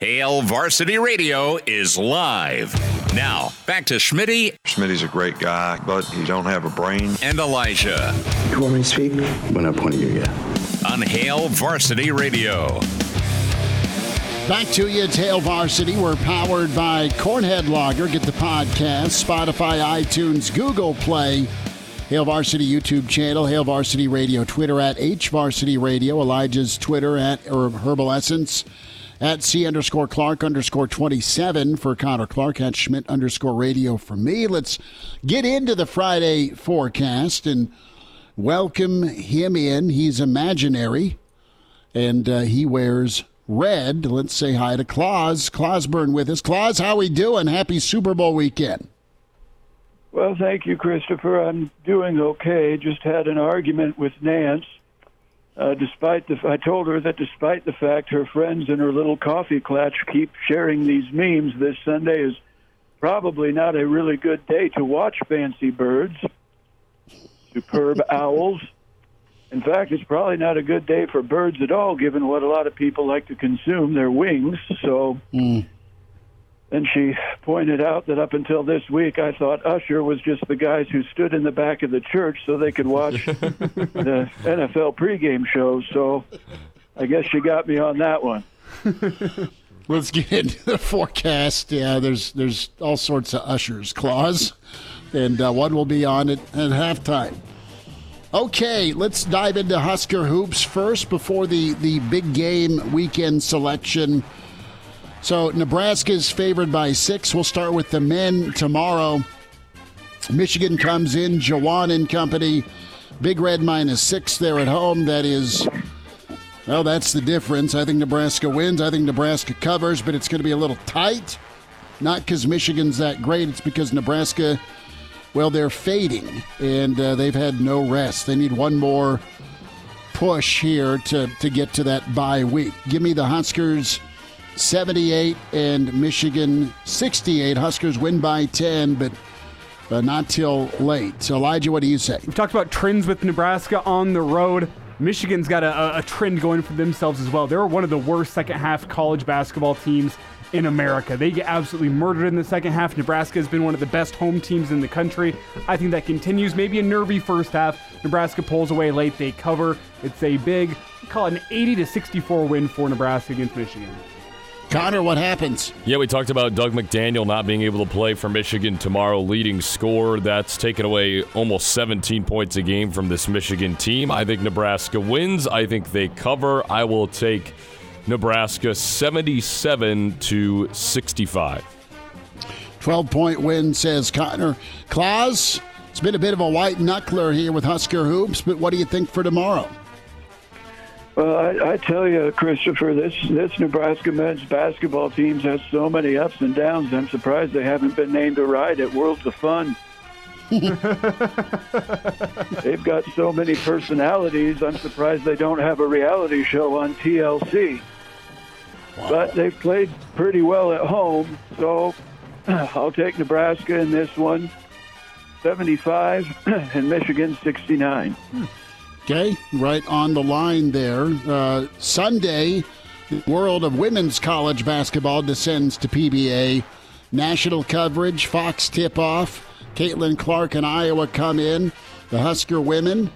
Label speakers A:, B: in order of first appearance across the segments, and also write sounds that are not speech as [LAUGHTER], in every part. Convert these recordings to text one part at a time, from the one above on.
A: Hail Varsity Radio is live. Now, back to Schmitty
B: Smitty's a great guy, but he don't have a brain.
A: and Elijah
C: You want me to speak?
D: When I point at you, yeah.
A: on Hail Varsity Radio.
E: Back to you, Tail Varsity. We're powered by Cornhead Logger. Get the podcast, Spotify, iTunes, Google Play, Hail Varsity YouTube channel, Hail Varsity Radio, Twitter at H Varsity Radio, Elijah's Twitter at or Herbal Essence, at C underscore Clark underscore 27 for Connor Clark, at Schmidt underscore radio for me. Let's get into the Friday forecast and welcome him in. He's imaginary and uh, he wears red. Let's say hi to Claus. Clauseborne with us. Claus, how we doing? Happy Super Bowl weekend.
F: Well, thank you, Christopher. I'm doing okay. Just had an argument with Nance. Uh, despite the, I told her that despite the fact her friends in her little coffee clutch keep sharing these memes, this Sunday is probably not a really good day to watch fancy birds, superb [LAUGHS] owls. In fact, it's probably not a good day for birds at all, given what a lot of people like to consume their wings. So. And she pointed out that up until this week, I thought Usher was just the guys who stood in the back of the church so they could watch [LAUGHS] the NFL pregame show. So I guess she got me on that one.
E: Let's get into the forecast. Yeah, there's there's all sorts of ushers, Claus, and uh, one will be on at, at halftime. Okay, let's dive into Husker hoops first before the the big game weekend selection. So Nebraska's favored by six. We'll start with the men tomorrow. Michigan comes in, Juwan and company. Big Red minus six there at home. That is, well, that's the difference. I think Nebraska wins. I think Nebraska covers, but it's going to be a little tight. Not because Michigan's that great, it's because Nebraska, well, they're fading and uh, they've had no rest. They need one more push here to, to get to that bye week. Give me the Huskers 78 and Michigan 68. Huskers win by 10, but uh, not till late. So, Elijah, what do you say?
G: We've talked about trends with Nebraska on the road. Michigan's got a, a trend going for themselves as well. They're one of the worst second half college basketball teams in America. They get absolutely murdered in the second half. Nebraska has been one of the best home teams in the country. I think that continues. Maybe a nervy first half. Nebraska pulls away late. They cover. It's a big, call it an 80 to 64 win for Nebraska against Michigan.
E: Connor, what happens?
H: Yeah, we talked about Dug McDaniel not being able to play for Michigan tomorrow, leading scorer. That's taken away almost 17 points a game from this Michigan team. I think Nebraska wins. I think they cover. I will take Nebraska 77 to 65.
E: 12 point win, says Connor. Claus, it's been a bit of a white knuckler here with Husker Hoops, but what do you think for tomorrow?
F: Well, I, I tell you, Christopher, this this Nebraska men's basketball team has so many ups and downs. I'm surprised they haven't been named a ride at Worlds of Fun. [LAUGHS] They've got so many personalities. I'm surprised they don't have a reality show on TLC. But they've played pretty well at home, so [CLEARS THROAT] I'll take Nebraska in this one. 75 [CLEARS THROAT] and Michigan 69. Hmm.
E: Okay, right on the line there. Uh, Sunday, the world of women's college basketball descends to PBA. National coverage, Fox tip off. Caitlin Clark and Iowa come in. The Husker women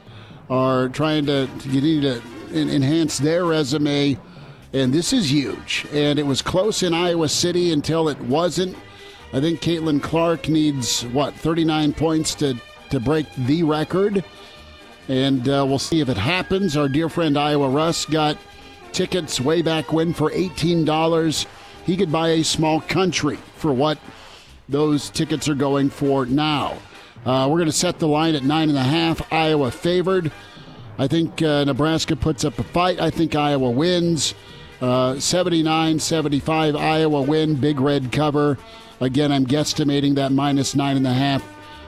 E: are trying to, continue to enhance their resume, and this is huge. And it was close in Iowa City until it wasn't. I think Caitlin Clark needs, what, 39 points to, to break the record and uh, we'll see if it happens. Our dear friend Iowa Russ got tickets way back when for $18. He could buy a small country for what those tickets are going for now. Uh, we're going to set the line at nine and a half. Iowa favored. I think uh, Nebraska puts up a fight. I think Iowa wins. Uh, 79 75. Iowa win. Big red cover. Again, I'm guesstimating that minus nine and a half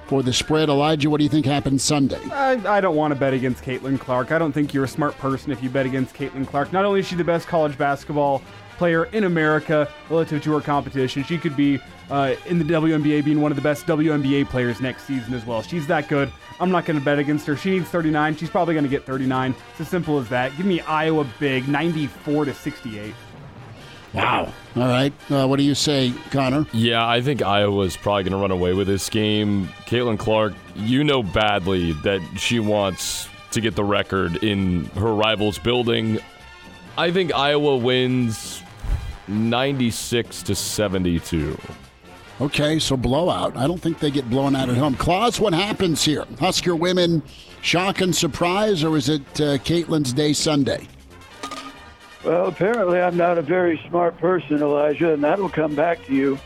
E: for the spread. Elijah, what do you think happens Sunday?
G: I, I don't want to bet against Caitlin Clark. I don't think you're a smart person if you bet against Caitlin Clark. Not only is she the best college basketball player in America relative to her competition, she could be uh, in the WNBA being one of the best WNBA players next season as well. She's that good. I'm not going to bet against her. She needs 39. She's probably going to get 39. It's as simple as that. Give me Iowa big, 94 to 68.
E: Wow. All right. Uh, what do you say, Connor?
H: Yeah, I think Iowa's probably going to run away with this game. Caitlin Clark, you know badly that she wants to get the record in her rival's building. I think Iowa wins 96 to 72.
E: Okay, so blowout. I don't think they get blown out at home. Claus, what happens here? Husker women shock and surprise, or is it uh, Caitlin's Day Sunday?
F: Well, apparently I'm not a very smart person, Elijah, and that'll come back to you.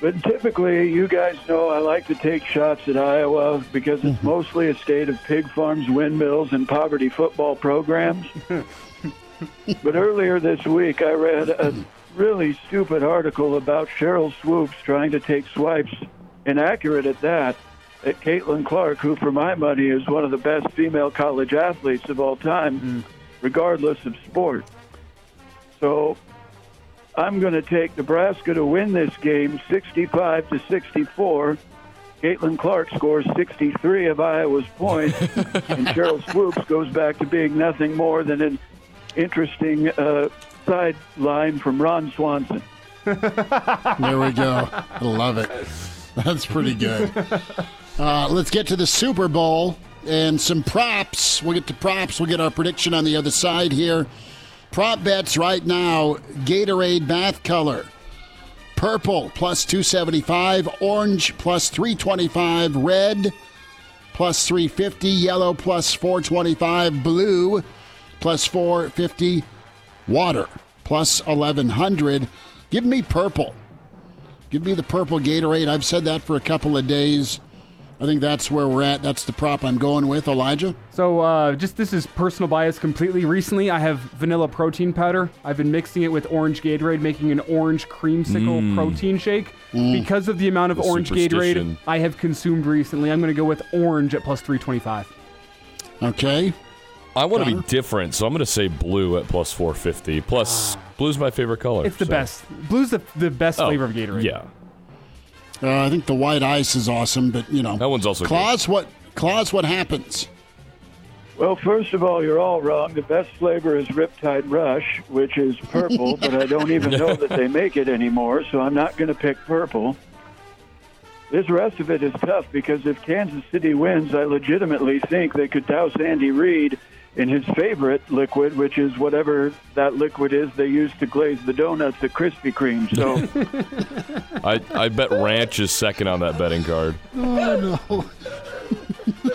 F: But typically, you guys know I like to take shots at Iowa because it's mhm. mostly a state of pig farms, windmills, and poverty football programs. [LAUGHS] but earlier this week, I read a really stupid article about Sheryl Swoopes trying to take swipes, inaccurate at that, at Caitlin Clark, who, for my money, is one of the best female college athletes of all time, mm. Regardless of sport. So I'm going to take Nebraska to win this game 65 to 64. Caitlin Clark scores 63 of Iowa's points, [LAUGHS] and Sheryl Swoopes goes back to being nothing more than an interesting uh, sideline from Ron Swanson. [LAUGHS]
E: There we go. I love it. That's pretty good. [LAUGHS] Uh, let's get to the Super Bowl and some props. We'll get to props. We'll get our prediction on the other side here. Prop bets right now Gatorade bath color. Purple plus 275, orange plus 325, red plus 350, yellow plus 425, blue plus 450, water plus 1100. Give me purple. Give me the purple Gatorade. I've said that for a couple of days. I think that's where we're at. That's the prop I'm going with, Elijah.
G: So, uh, just this is personal bias completely. Recently, I have vanilla protein powder. I've been mixing it with orange Gatorade, making an orange creamsicle mm. protein shake. Mm. Because of the amount of
H: The
G: orange Gatorade. I have consumed recently, I'm going to go with orange at plus 325.
E: Okay.
H: I want to be different, so I'm going to say blue at plus 450. Plus, ah. blue's my favorite color.
G: It's the
H: so-
G: best. Blue's the, the best
H: Oh,
G: flavor of Gatorade.
H: Yeah.
E: Uh, I think the white ice is awesome, but you know.
H: That one's also good.
E: Claus, what Claus, what happens?
F: Well, first of all, you're all wrong. The best flavor is Riptide Rush, which is purple, but I don't even know that they make it anymore, so I'm not going to pick purple. This rest of it is tough because if Kansas City wins, I legitimately think they could douse Andy Reid in his favorite liquid, which is whatever that liquid is they use to glaze the donuts at Krispy Kreme. So [LAUGHS]
H: I, I bet ranch is second on that betting card.
E: Oh no.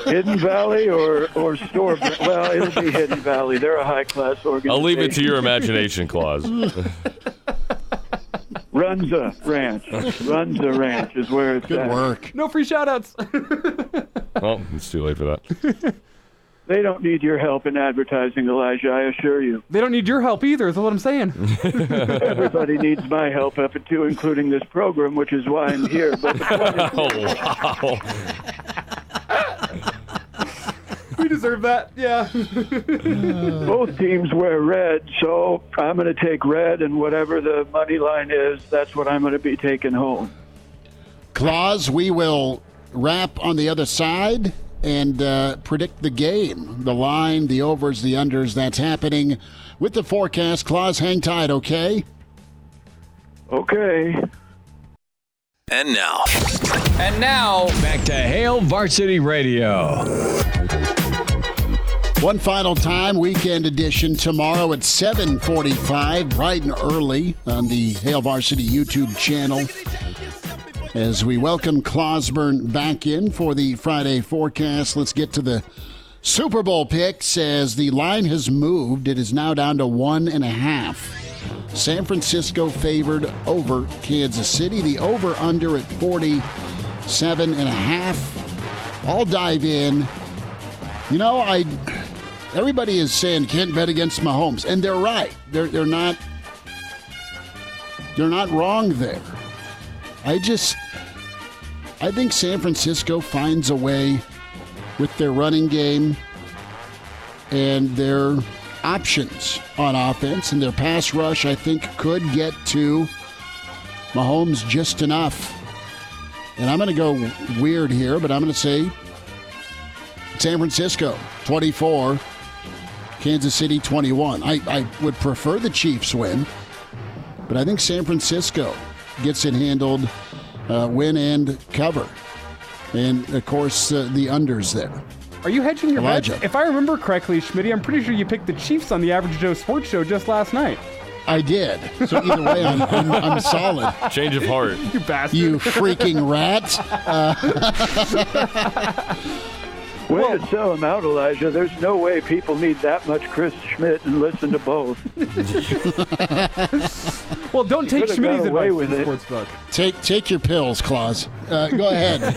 F: Hidden Valley or or store? Well, it'll be Hidden Valley. They're a high class organization.
H: I'll leave it to your imagination, Claus. [LAUGHS]
F: Runza Ranch. Runza Ranch is where it's
E: Good
F: at.
E: work.
G: No free shoutouts.
H: well, it's too late for that. [LAUGHS]
F: They don't need your help in advertising, Elijah. I assure you.
G: they don't need your help either, is what I'm saying. [LAUGHS]
F: Everybody needs my help up to including this program, which is why I'm here. But the point is, [LAUGHS]
H: Oh, wow.
G: we deserve that. Yeah. [LAUGHS]
F: both teams wear red, so I'm going to take red, and whatever the money line is, that's what I'm going to be taking home.
E: Claus, we will wrap on the other side and uh, predict the game, the line, the overs, the unders. That's happening with the forecast. Claus, hang tight, okay?
F: Okay.
C: And now. And now, back to Hail Varsity Radio.
E: One final time, weekend edition tomorrow at 7:45, bright and early on the Hail Varsity YouTube channel. As we welcome Clauseborne back in for the Friday forecast, let's get to the Super Bowl picks as the line has moved. It is now down to one and a half. San Francisco favored over Kansas City. The over under at 47 and a half. I'll dive in. You know, I everybody is saying can't bet against Mahomes, and they're right. They're they're not they're not wrong there. I just I think San Francisco finds a way with their running game and their options on offense and their pass rush. I think could get to Mahomes just enough. And I'm going to go weird here, but I'm going to say San Francisco 24, Kansas City 21. I, I would prefer the Chiefs win, but I think San Francisco gets it handled, uh, win and cover. And of course, uh, the unders there.
G: Are you hedging your
E: Elijah.
G: bets? If I remember correctly, Schmidt, I'm pretty sure you picked the Chiefs on the Average Joe Sports Show just last night.
E: I did. So either way, I'm, I'm, I'm solid.
H: Change of heart. [LAUGHS]
G: You bastard.
E: You freaking rat. [LAUGHS]
F: Way to sell him out, Elijah. There's no way people need that much Chris Schmidt and listen to both. [LAUGHS]
G: well, don't take
F: could've away
G: advice
F: with
G: from
F: it.
G: Sportsbook.
E: Take take your pills, Claus. Uh, go ahead. [LAUGHS]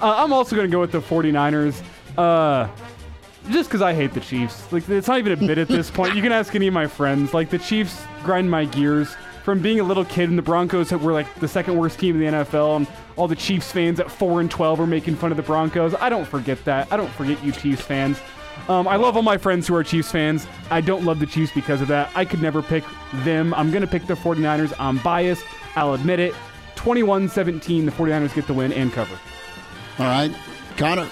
E: Uh,
G: Uh, I'm also going to go with the 49ers. Uh, just because I hate the Chiefs. Like, it's not even a bit at this point. You can ask any of my friends. Like, the Chiefs grind my gears. From being a little kid, and the Broncos were like the second worst team in the NFL, and all the Chiefs fans at 4 and 12 are making fun of the Broncos. I don't forget that. I don't forget you Chiefs fans. Um, I love all my friends who are Chiefs fans. I don't love the Chiefs because of that. I could never pick them. I'm going to pick the 49ers. I'm biased. I'll admit it. 21 17, the 49ers get the win and cover.
E: all right, Connor.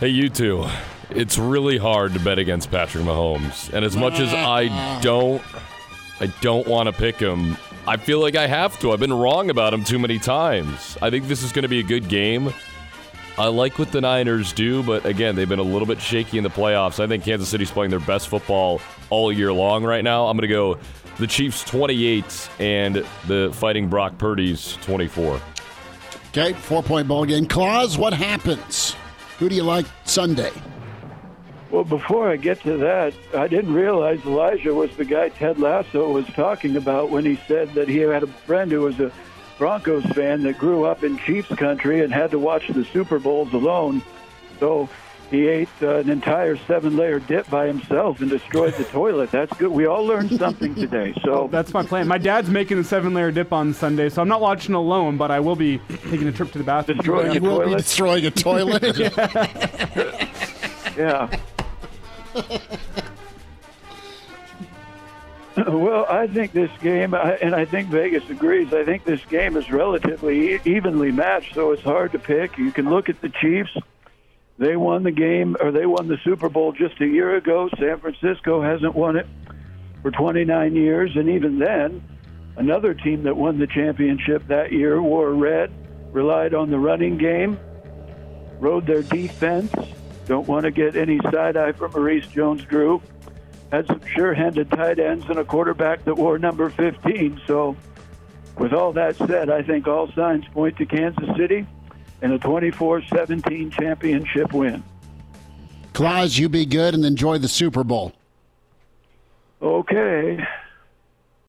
H: Hey, you two. It's really hard to bet against Patrick Mahomes, and as much as I [LAUGHS] don't, I don't want to pick him. I feel like I have to. I've been wrong about him too many times. I think this is going to be a good game. I like what the Niners do, but again, they've been a little bit shaky in the playoffs. I think Kansas City's playing their best football all year long right now. I'm going to go the Chiefs 28 and the Fighting Brock Purdy's 24.
E: Okay, four point ball game. Claus, what happens? Who do you like Sunday?
F: Well, before I get to that, I didn't realize Elijah was the guy Ted Lasso was talking about when he said that he had a friend who was a Broncos fan that grew up in Chiefs country and had to watch the Super Bowls alone. So he ate uh, an entire seven-layer dip by himself and destroyed the toilet. That's good. We all learned something today. So [LAUGHS]
G: That's my plan. My dad's making a seven layer dip on Sunday, so I'm not watching alone, but I will be taking a trip to the bathroom.
F: Destroying
E: You
F: a
E: will be
F: toilet.
E: destroying a toilet. [LAUGHS]
F: yeah. Yeah. [LAUGHS] Well, I think this game, and I think Vegas agrees. I think this game is relatively evenly matched, so it's hard to pick. You can look at the Chiefs; they won the game, or they won the Super Bowl just a year ago. San Francisco hasn't won it for 29 years, and even then, another team that won the championship that year wore red, relied on the running game, rode their defense. Don't want to get any side eye from Maurice Jones-Drew had some sure-handed tight ends and a quarterback that wore number 15. So, with all that said, I think all signs point to Kansas City and a 24-17 championship win.
E: Claus, you be good and enjoy the Super Bowl.
F: Okay.